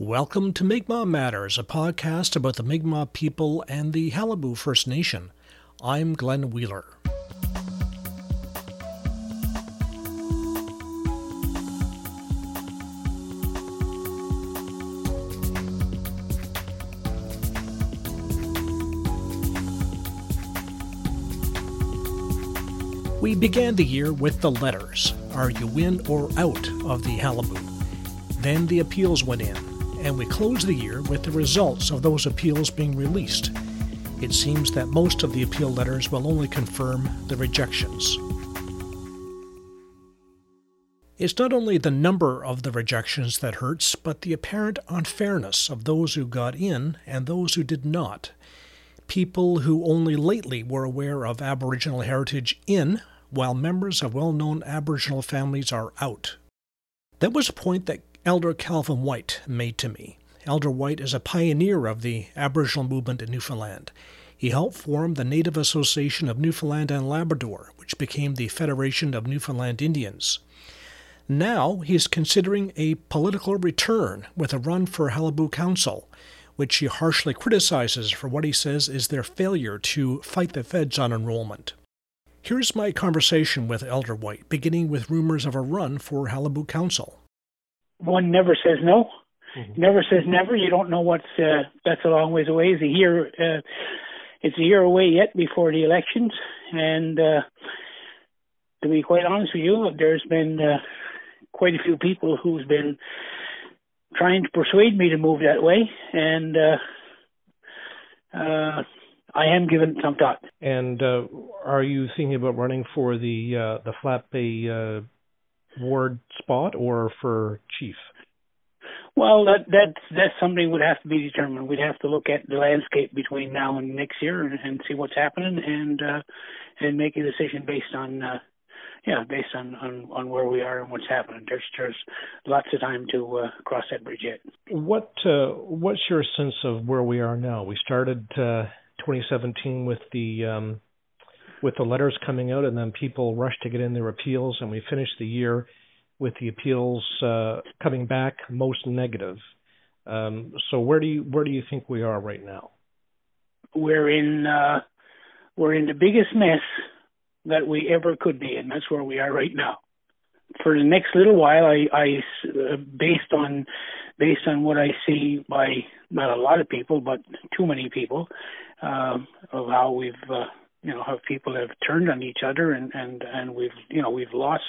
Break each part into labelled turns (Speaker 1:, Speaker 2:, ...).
Speaker 1: Welcome to Mi'kmaq Matters, a podcast about the Mi'kmaq people and the Qalipu First Nation. I'm Glenn Wheeler. We began the year with the letters Are you in or out of the Qalipu? Then the appeals went in and we close the year with the results of those appeals being released. It seems that most of the appeal letters will only confirm the rejections. It's not only the number of the rejections that hurts, but the apparent unfairness of those who got in and those who did not. People who only lately were aware of Aboriginal heritage in, while members of well known Aboriginal families are out. That was a point that Elder Calvin White made to me. Elder White is a pioneer of the Aboriginal movement in Newfoundland. He helped form the Native Association of Newfoundland and Labrador, which became the Federation of Newfoundland Indians. Now he's considering a political return with a run for Qalipu Council, which he harshly criticizes for what he says is their failure to fight the feds on enrollment. Here's my conversation with Elder White, beginning with rumors of a run for Qalipu Council
Speaker 2: one never says no. Mm-hmm. Never says never. You don't know what's uh, that's a long ways away. It's a year. Uh, it's a year away yet before the elections, and uh, to be quite honest with you, there's been uh, quite a few people who's been trying to persuade me to move that way, and uh, uh, I am giving some thought.
Speaker 1: And uh, are you thinking about running for the uh, the Flat Bay uh, ward spot or for chief?
Speaker 2: Well, that that's that's something would have to be determined. We'd have to look at the landscape between now and next year and, and see what's happening and uh, and make a decision based on uh, yeah based on, on on where we are and what's happening. There's there's lots of time to uh, cross that bridge yet.
Speaker 1: What uh, what's your sense of where we are now? We started uh, 2017 with the um, with the letters coming out, and then people rushed to get in their appeals, and we finished the year with the appeals uh, coming back most negative. Um, so where do you where do you think we are right now?
Speaker 2: We're in uh, we're in the biggest mess that we ever could be, and that's where we are right now. For the next little while, I, I uh, based on based on what I see by not a lot of people, but too many people, uh, of how we've uh, you know how people have turned on each other and and and we've you know we've lost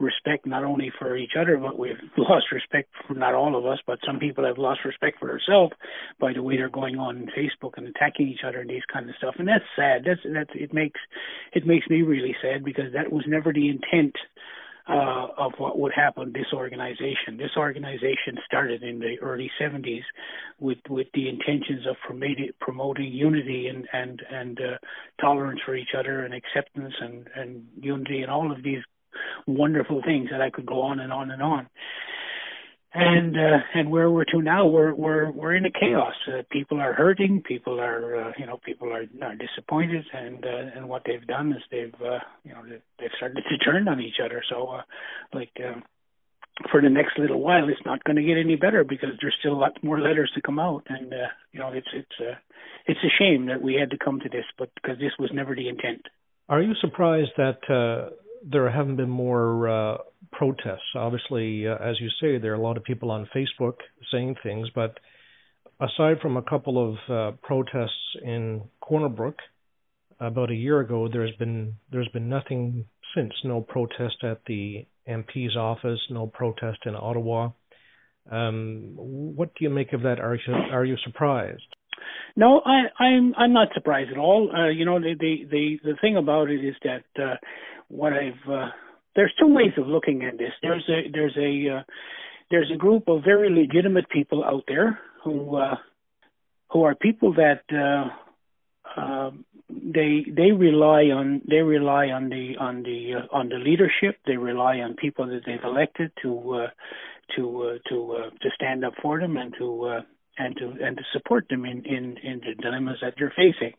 Speaker 2: respect not only for each other but we've lost respect for not all of us but some people have lost respect for themselves by the way they're going on Facebook and attacking each other and these kind of stuff. And that's sad. That's that's it makes it makes me really sad because that was never the intent uh, of what would happen this organization. This organization started in the early 70s with with the intentions of promoting promoting unity and and and uh, tolerance for each other and acceptance and and unity and all of these wonderful things that I could go on and on and on and uh, and where we're to now, we're we're we're in a chaos. Uh, people are hurting. People are uh, you know people are, are disappointed, and uh, and what they've done is they've uh, you know they've started to turn on each other. So uh, like. Uh, for the next little while, it's not going to get any better because there's still a lot more letters to come out, and uh, you know it's it's uh, it's a shame that we had to come to this, but because this was never the intent.
Speaker 1: Are you surprised that uh, there haven't been more uh, protests. Obviously, uh, as you say, there are a lot of people on Facebook saying things, but aside from a couple of uh, protests in Corner Brook about a year ago, there's been there's been nothing since. No protest at the MP's office, no protest in Ottawa. Um, what do you make of that? Are you are you surprised?
Speaker 2: No, I, I'm I'm not surprised at all. Uh, you know, the, the the the thing about it is that uh, what I've uh, there's two ways of looking at this. There's a there's a uh, there's a group of very legitimate people out there who uh, who are people that uh, uh, they they rely on they rely on the on the uh, on the leadership. They rely on people that they've elected to uh, to uh, to uh, to stand up for them and to uh, and to and to support them in in in the dilemmas that they're facing.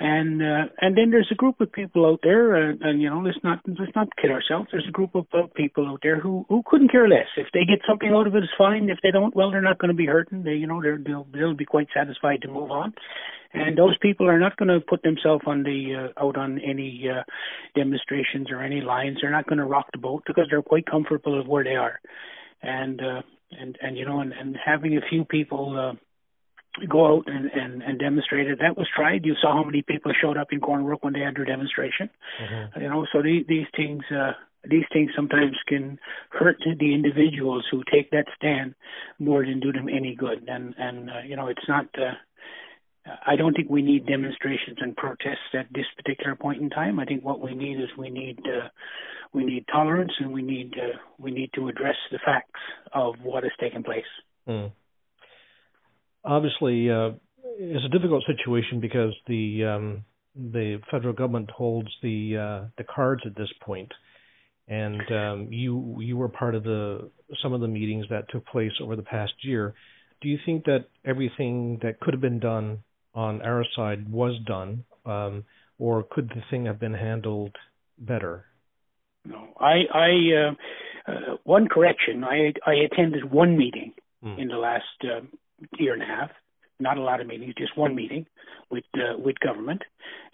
Speaker 2: And uh, and then there's a group of people out there, uh, and you know, let's not let's not kid ourselves. There's a group of uh, people out there who who couldn't care less. If they get something out of it, it's fine. If they don't, well, they're not going to be hurting. They, you know, they're, they'll they'll be quite satisfied to move on. And those people are not going to put themselves on the uh, out on any uh, demonstrations or any lines. They're not going to rock the boat because they're quite comfortable of where they are. And uh, and and you know, and, and having a few people. Uh, go out and, and, and demonstrate it. That was tried. You saw how many people showed up in Corner Brook when they had their demonstration. Mm-hmm. You know, so the, these things uh, these things sometimes can hurt the individuals who take that stand more than do them any good. And and uh, you know, it's not. Uh, I don't think we need demonstrations and protests at this particular point in time. I think what we need is we need uh, we need tolerance and we need uh, we need to address the facts of what has taken place.
Speaker 1: Mm obviously uh, it's a difficult situation because the um, the federal government holds the uh, the cards at this point, and um, you you were part of the some of the meetings that took place over the past year. Do you think that everything that could have been done on our side was done, um, or could the thing have been handled better?
Speaker 2: No, I I uh, uh, one correction. I I attended one meeting mm. in the last uh, year and a half. Not a lot of meetings, just one meeting with uh, with government,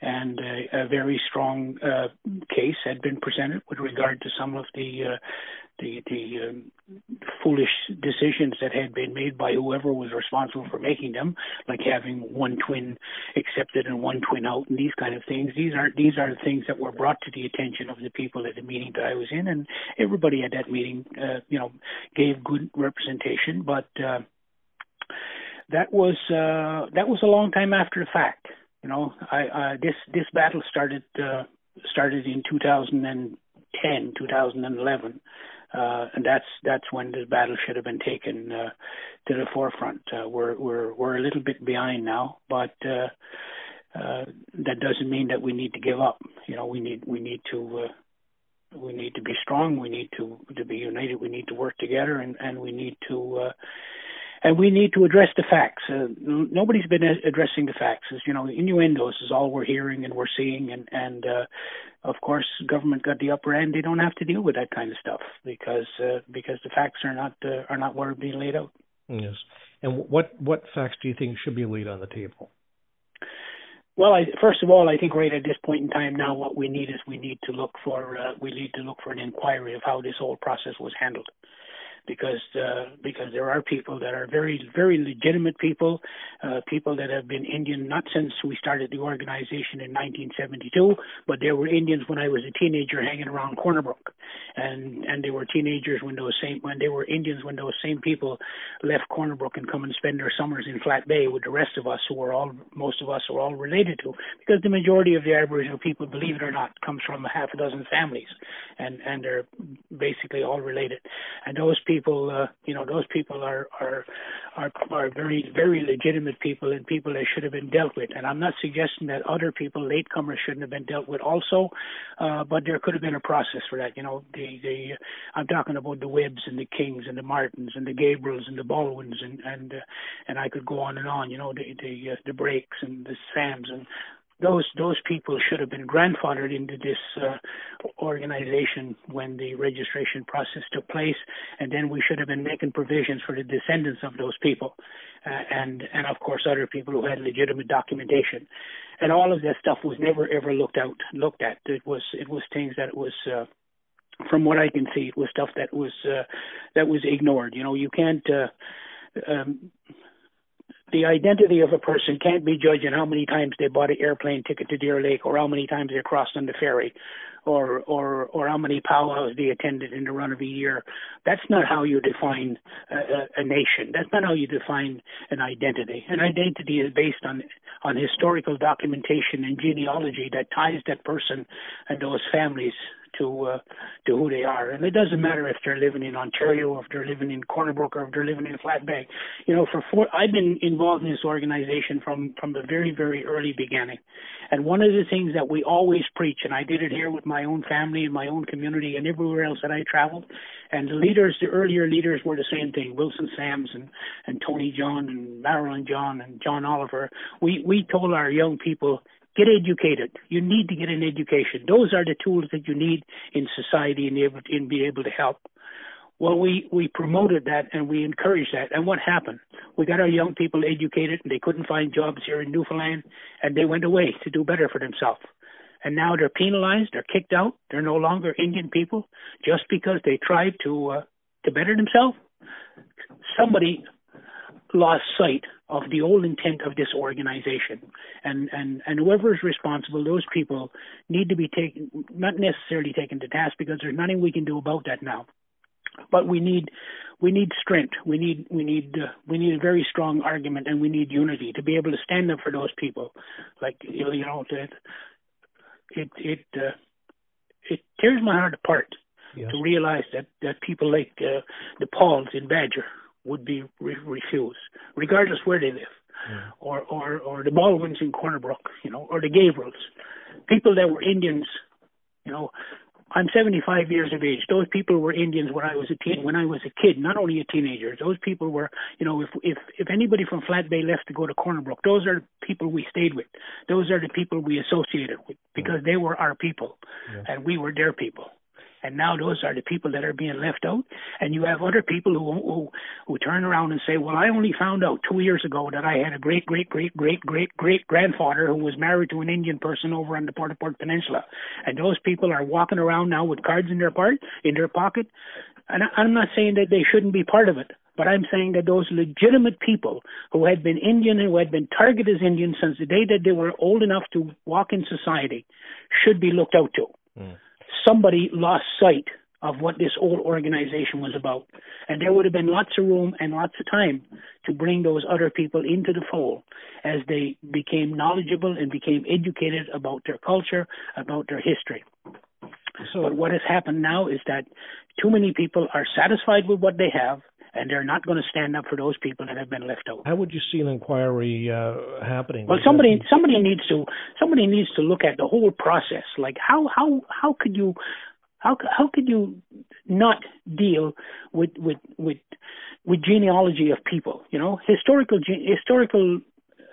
Speaker 2: and uh, a very strong uh, case had been presented with regard to some of the uh, the the um, foolish decisions that had been made by whoever was responsible for making them, like having one twin accepted and one twin out, and these kind of things. These are these are the things that were brought to the attention of the people at the meeting that I was in, and everybody at that meeting, uh, you know, gave good representation, but. That was uh, that was a long time after the fact. You know, I, uh, this this battle started uh, started in 2010, 2011, uh, and that's that's when this battle should have been taken uh, to the forefront. Uh, we're we're we're a little bit behind now, but uh, uh, that doesn't mean that we need to give up. You know, we need we need to. Uh, we need to be strong. We need to to be united. We need to work together, and and we need to uh, and we need to address the facts. Uh, nobody's been addressing the facts. As you know, innuendos is all we're hearing and we're seeing, and and uh, of course, government got the upper end. They don't have to deal with that kind of stuff because uh, because the facts are not uh, are not what are being laid out.
Speaker 1: Yes, and what what facts do you think should be laid on the table?
Speaker 2: Well, I, first of all, I think right at this point in time now, what we need is we need to look for uh, we need to look for an inquiry of how this whole process was handled because uh, because there are people that are very very legitimate people, uh, people that have been Indian not since we started the organization in 1972, but there were Indians when I was a teenager hanging around Corner Brook, and and they were teenagers when those same when they were Indians when those same people left Corner Brook and come and spend their summers in Flat Bay with the rest of us who are all most of us are all related to because the majority of the Aboriginal people, believe it or not, comes from a half a dozen families, and and they're basically all related, and those people, uh, you know, those people are are are are very very legitimate people and people that should have been dealt with. And I'm not suggesting that other people, latecomers, shouldn't have been dealt with also, uh, but there could have been a process for that. You know, the the I'm talking about the Webbs and the Kings and the Martins and the Gabriels and the Baldwins and and uh, and I could go on and on. You know, the the uh, the Breaks and the Sams and those those people should have been grandfathered into this uh, organization when the registration process took place, and then we should have been making provisions for the descendants of those people, uh, and and of course other people who had legitimate documentation, and all of that stuff was never ever looked out looked at. It was it was things that was. Uh, from what I can see, it was stuff that was uh, that was ignored. You know, you can't uh, um, the identity of a person can't be judged in how many times they bought an airplane ticket to Deer Lake or how many times they crossed on the ferry or or or how many powwows they attended in the run of a year. That's not how you define a, a nation. That's not how you define an identity. An identity is based on on historical documentation and genealogy that ties that person and those families to uh, to who they are. And it doesn't matter if they're living in Ontario, or if they're living in Corner Brook, or if they're living in Flat Bay. You know, for four, I've been involved in this organization from from the very very early beginning. And one of the things that we always preach, and I did it here with my own family and my own community and everywhere else that I traveled, and the leaders, the earlier leaders were the same thing, Wilson Sams and, and Tony John and Marilyn John and John Oliver. We, we told our young people, get educated. You need to get an education. Those are the tools that you need in society and able in be able to help. Well, we, we promoted that and we encouraged that. And what happened? We got our young people educated and they couldn't find jobs here in Newfoundland and they went away to do better for themselves. And now they're penalized, they're kicked out, they're no longer Indian people just because they tried to, uh, to better themselves. Somebody lost sight of the old intent of this organization. And, and, and whoever is responsible, those people need to be taken, not necessarily taken to task because there's nothing we can do about that now but we need we need strength. We need we need uh, we need a very strong argument, and we need unity to be able to stand up for those people. Like you know, you know it it it, uh, it tears my heart apart yes. to realize that that people like uh, the Pauls in Badger would be re- refused, regardless where they live, yeah. or or or the Baldwins in Corner Brook, you know, or the Gabriels, people that were Indians, you know, I'm 75 years of age. Those people were Indians when I was a teen, when I was a kid, not only a teenager. Those people were, you know, if if if anybody from Flat Bay left to go to Corner Brook, those are the people we stayed with. Those are the people we associated with because mm-hmm. they were our people, yeah. and we were their people. And now those are the people that are being left out. And you have other people who who who turn around and say, "Well, I only found out two years ago that I had a great great great great great great grandfather who was married to an Indian person over on the Port au Port Peninsula." And those people are walking around now with cards in their part in their pocket. And I'm not saying that they shouldn't be part of it, but I'm saying that those legitimate people who had been Indian and who had been targeted as Indian since the day that they were old enough to walk in society should be looked out to. Mm somebody lost sight of what this old organization was about. And there would have been lots of room and lots of time to bring those other people into the fold as they became knowledgeable and became educated about their culture, about their history. So, but what has happened now is that too many people are satisfied with what they have and they're not going to stand up for those people that have been left out.
Speaker 1: How would you see an inquiry uh, happening?
Speaker 2: Well, somebody somebody needs to somebody needs to look at the whole process. Like how how how could you how how could you not deal with with with with genealogy of people? You know, historical historical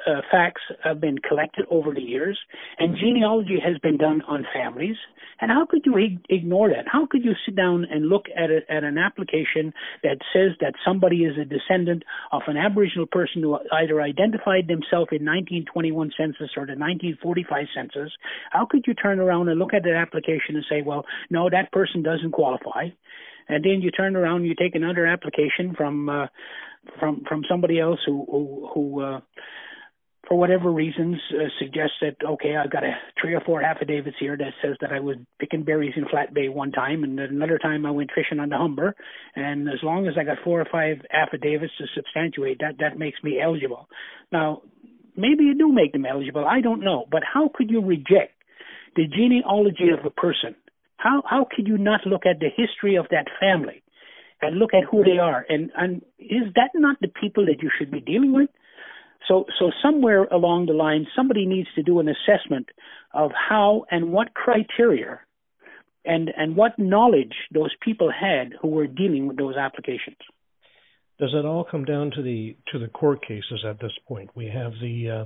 Speaker 2: uh, facts have been collected over the years, and genealogy has been done on families. And how could you ig- ignore that? How could you sit down and look at it at an application that says that somebody is a descendant of an Aboriginal person who either identified themselves in 1921 census or the 1945 census? How could you turn around and look at that application and say, well, no, that person doesn't qualify? and then you turn around and you take another application from uh, from from somebody else who who, who uh, for whatever reasons, uh, suggests that okay, I've got a three or four affidavits here that says that I was picking berries in Flat Bay one time, and another time I went fishing on the Humber, and as long as I got four or five affidavits to substantiate that, that makes me eligible. Now, maybe you do make them eligible. I don't know, but how could you reject the genealogy of a person? How how could you not look at the history of that family? And look at who they are, and and is that not the people that you should be dealing with? So, so somewhere along the line, somebody needs to do an assessment of how and what criteria and, and what knowledge those people had who were dealing with those applications.
Speaker 1: Does it all come down to the to the court cases at this point? We have the uh,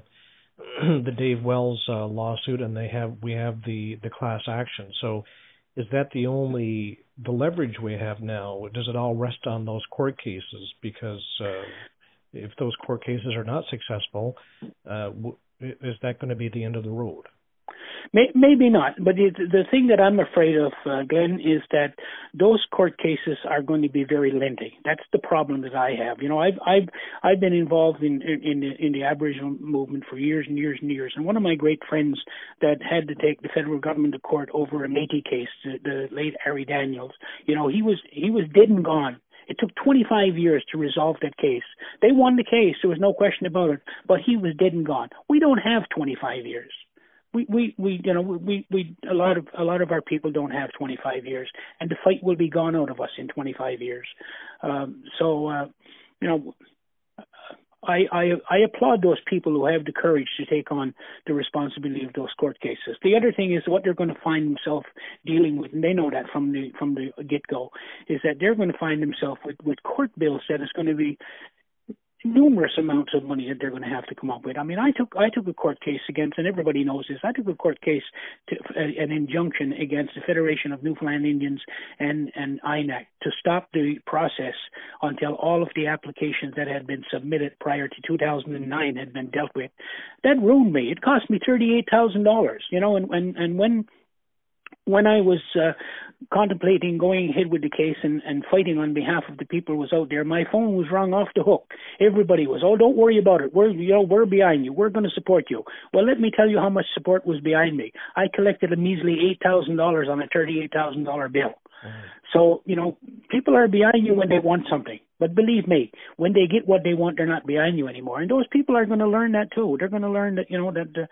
Speaker 1: the Dave Wells uh, lawsuit, and they have we have the the class action. So, is that the only the leverage we have now? Does it all rest on those court cases? Because uh, if those court cases are not successful, uh, is that going to be the end of the road?
Speaker 2: Maybe not, but the, the thing that I'm afraid of, uh, Glenn, is that those court cases are going to be very lengthy. That's the problem that I have. You know, I've I've I've been involved in in the, in the Aboriginal movement for years and years and years. And one of my great friends that had to take the federal government to court over a Métis case, the, the late Harry Daniels. You know, he was he was dead and gone it took 25 years to resolve that case. They won the case. There was no question about it. But he was dead and gone. We don't have 25 years. We, we, we, you know, we, we, a lot of, a lot of our people don't have 25 years, and the fight will be gone out of us in 25 years. Um, so, uh, you know, I, I, I applaud those people who have the courage to take on the responsibility of those court cases. The other thing is what they're going to find themselves dealing with, and they know that from the from the get go, is that they're going to find themselves with, with court bills that is going to be numerous amounts of money that they're going to have to come up with. I mean, I took I took a court case against, and everybody knows this. I took a court case, to, uh, an injunction against the Federation of Newfoundland Indians and and INAC to stop the process until all of the applications that had been submitted prior to 2009 had been dealt with. That ruined me. It cost me thirty eight thousand dollars. You know, and and and when when I was uh, contemplating going ahead with the case and, and fighting on behalf of the people who was out there, my phone was rung off the hook. Everybody was, oh, don't worry about it. We're, you know, we're behind you. We're going to support you. Well, let me tell you how much support was behind me. I collected a measly eight thousand dollars on a thirty-eight thousand dollar bill. So, you know, people are behind you when they want something. But believe me, when they get what they want, they're not behind you anymore. And those people are going to learn that too. They're going to learn that, you know, that uh,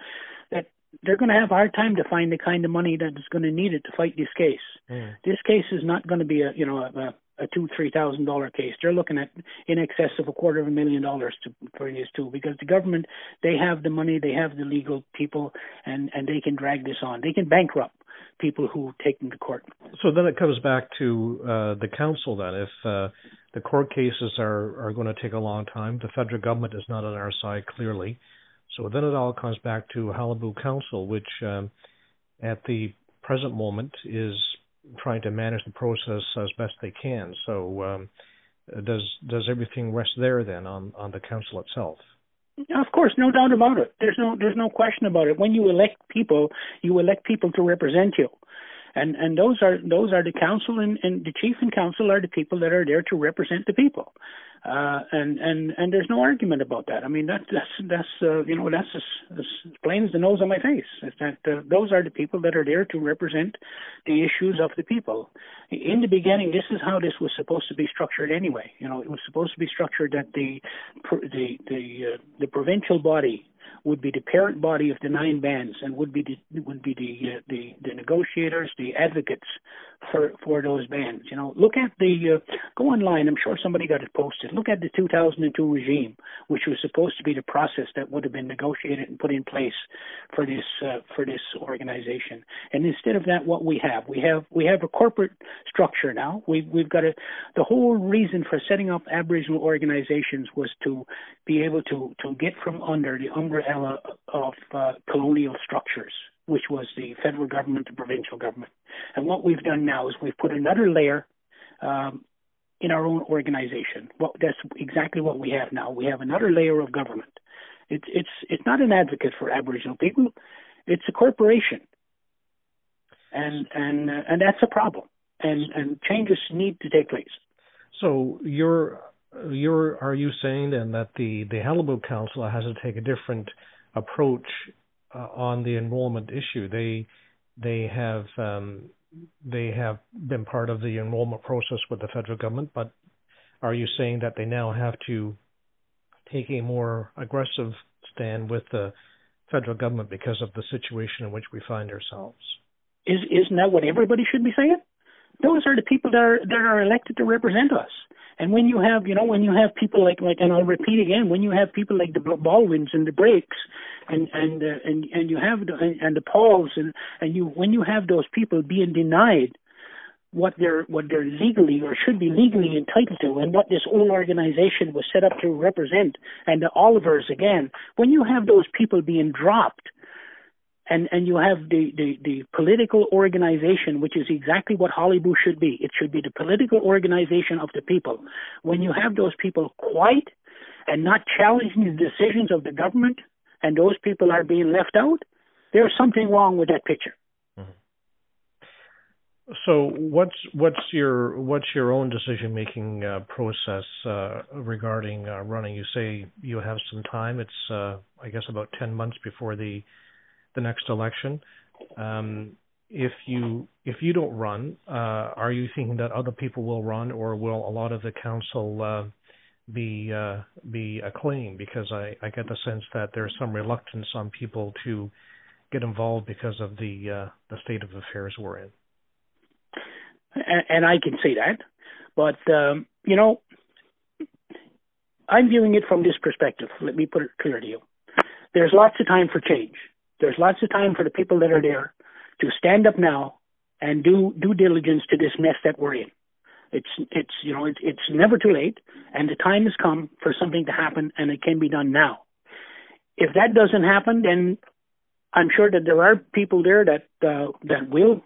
Speaker 2: that they're going to have a hard time to find the kind of money that is going to need it to fight this case. Mm. This case is not going to be a you know a, a two three thousand dollar case. They're looking at in excess of a quarter of a million dollars to for these two because the government they have the money, they have the legal people, and and they can drag this on. They can bankrupt people who take them to court.
Speaker 3: So then it comes back to uh, the council. Then, if uh, the court cases are are going to take a long time, the federal government is not on our side clearly. So then it all comes back to Qalipu Council, which um, at the present moment is trying to manage the process as best they can. So um, does does everything rest there then on, on the council itself?
Speaker 2: Of course, no doubt about it. There's no there's no question about it. When you elect people, you elect people to represent you and and those are those are the council and, and the chief and council are the people that are there to represent the people. Uh and and and there's no argument about that. I mean that that's that's uh, you know that's as, as plain as the nose on my face is that uh, those are the people that are there to represent the issues of the people. In the beginning this is how this was supposed to be structured anyway. You know it was supposed to be structured that the the the uh, the provincial body would be the parent body of the nine bands and would be the would be the uh, the the negotiators, the advocates for for those bands. You know, look at the uh, go online. I'm sure somebody got it posted. Look at the 2002 regime, which was supposed to be the process that would have been negotiated and put in place for this uh, for this organization. And instead of that, what we have we have we have a corporate structure now. We've we've got a the whole reason for setting up Aboriginal organizations was to be able to to get from under the umbrella of uh, colonial structures which was the federal government and provincial government. And what we've done now is we've put another layer um, in our own organization. That's exactly what we have now. We have another layer of government. It's it's it's not an advocate for Aboriginal people. It's a corporation, and and uh, and that's a problem. And and changes need to take place.
Speaker 3: So you're you're are you saying then that the the Qalipu Council has to take a different approach uh, on the enrollment issue. They they have um, they have been part of the enrollment process with the federal government, but are you saying that they now have to take a more aggressive stand with the federal government because of the situation in which we find ourselves?
Speaker 2: Is isn't that what everybody should be saying? Those are the people that are that are elected to represent us. And when you have, you know, when you have people like, like, and I'll repeat again, when you have people like the Baldwins and the Breaks, and and uh, and and you have the, and the Pauls, and and you when you have those people being denied what they're what they're legally or should be legally entitled to, and what this whole organization was set up to represent, and the Olivers again, when you have those people being dropped and and you have the, the, the political organization, which is exactly what Qalipu should be. It should be the political organization of the people. When you have those people quiet and not challenging the decisions of the government, and those people are being left out, there's something wrong with that picture. Mm-hmm.
Speaker 3: So what's what's your what's your own decision making uh, process uh, regarding uh, running? You say you have some time. It's uh, I guess about ten months before the the next election. Um, if you if you don't run, uh, are you thinking that other people will run, or will a lot of the council uh, be uh, be acclaimed? Because I, I get the sense that there's some reluctance on people to get involved because of the uh, the state of affairs we're in.
Speaker 2: And, and I can see that, but um, you know, I'm viewing it from this perspective. Let me put it clear to you. There's lots of time for change. There's lots of time for the people that are there to stand up now and do due diligence to this mess that we're in. It's it's you know it, it's never too late, and the time has come for something to happen, and it can be done now. If that doesn't happen, then I'm sure that there are people there that uh, that will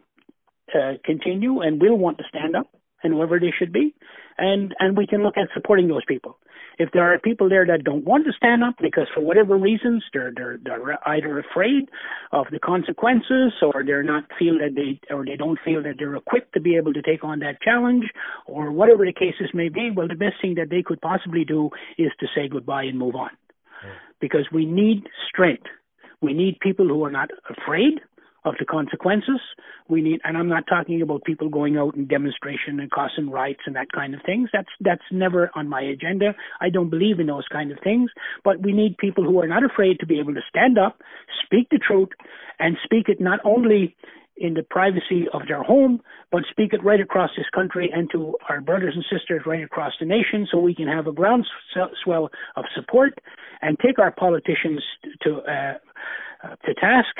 Speaker 2: uh, continue and will want to stand up, and whoever they should be, and and we can look at supporting those people. If there are people there that don't want to stand up because for whatever reasons they're they're they're either afraid of the consequences or they're not feel that they or they don't feel that they're equipped to be able to take on that challenge or whatever the cases may be, well the best thing that they could possibly do is to say goodbye and move on. Because we need strength. We need people who are not afraid of the consequences. We need, and I'm not talking about people going out and demonstration and causing riots and that kind of things. That's that's never on my agenda. I don't believe in those kind of things. But we need people who are not afraid to be able to stand up, speak the truth, and speak it not only in the privacy of their home, but speak it right across this country and to our brothers and sisters right across the nation so we can have a groundswell of support and take our politicians to, uh, uh, to task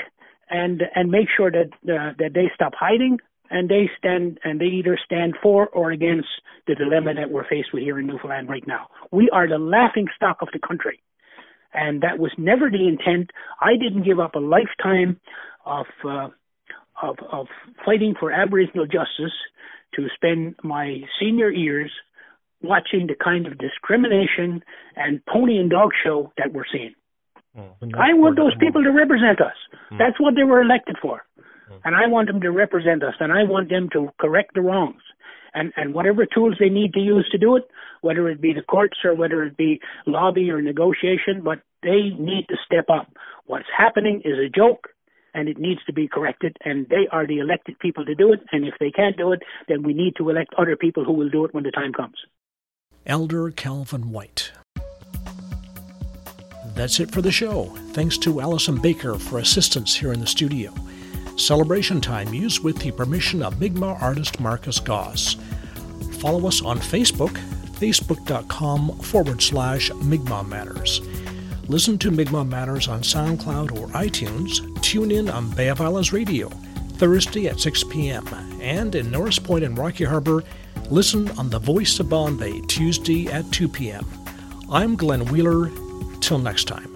Speaker 2: and and make sure that uh, that they stop hiding and they stand and they either stand for or against the dilemma that we're faced with here in Newfoundland right now. We are the laughing stock of the country, and that was never the intent. I didn't give up a lifetime of uh, of of fighting for Aboriginal justice to spend my senior years watching the kind of discrimination and pony and dog show that we're seeing. Mm. I want those people to represent us. Mm. That's what they were elected for. Mm. And I want them to represent us and I want them to correct the wrongs. And, and whatever tools they need to use to do it, whether it be the courts or whether it be lobby or negotiation, but they need to step up. What's happening is a joke and it needs to be corrected and they are the elected people to do it and if they can't do it then we need to elect other people who will do it when the time comes
Speaker 1: elder calvin white that's it for the show. Thanks to Allison Baker for assistance here in the studio. Celebration time used with the permission of Mi'kmaq artist Marcus Goss. Follow us on Facebook, facebook.com forward slash Mi'kmaq Matters. Listen to Mi'kmaq Matters on SoundCloud or iTunes. Tune in on Bay of Islands Radio, Thursday at 6 p.m. And in Norris Point and Rocky Harbor, listen on The Voice of Bonne Bay, Tuesday at 2 p.m. I'm Glenn Wheeler. Till next time.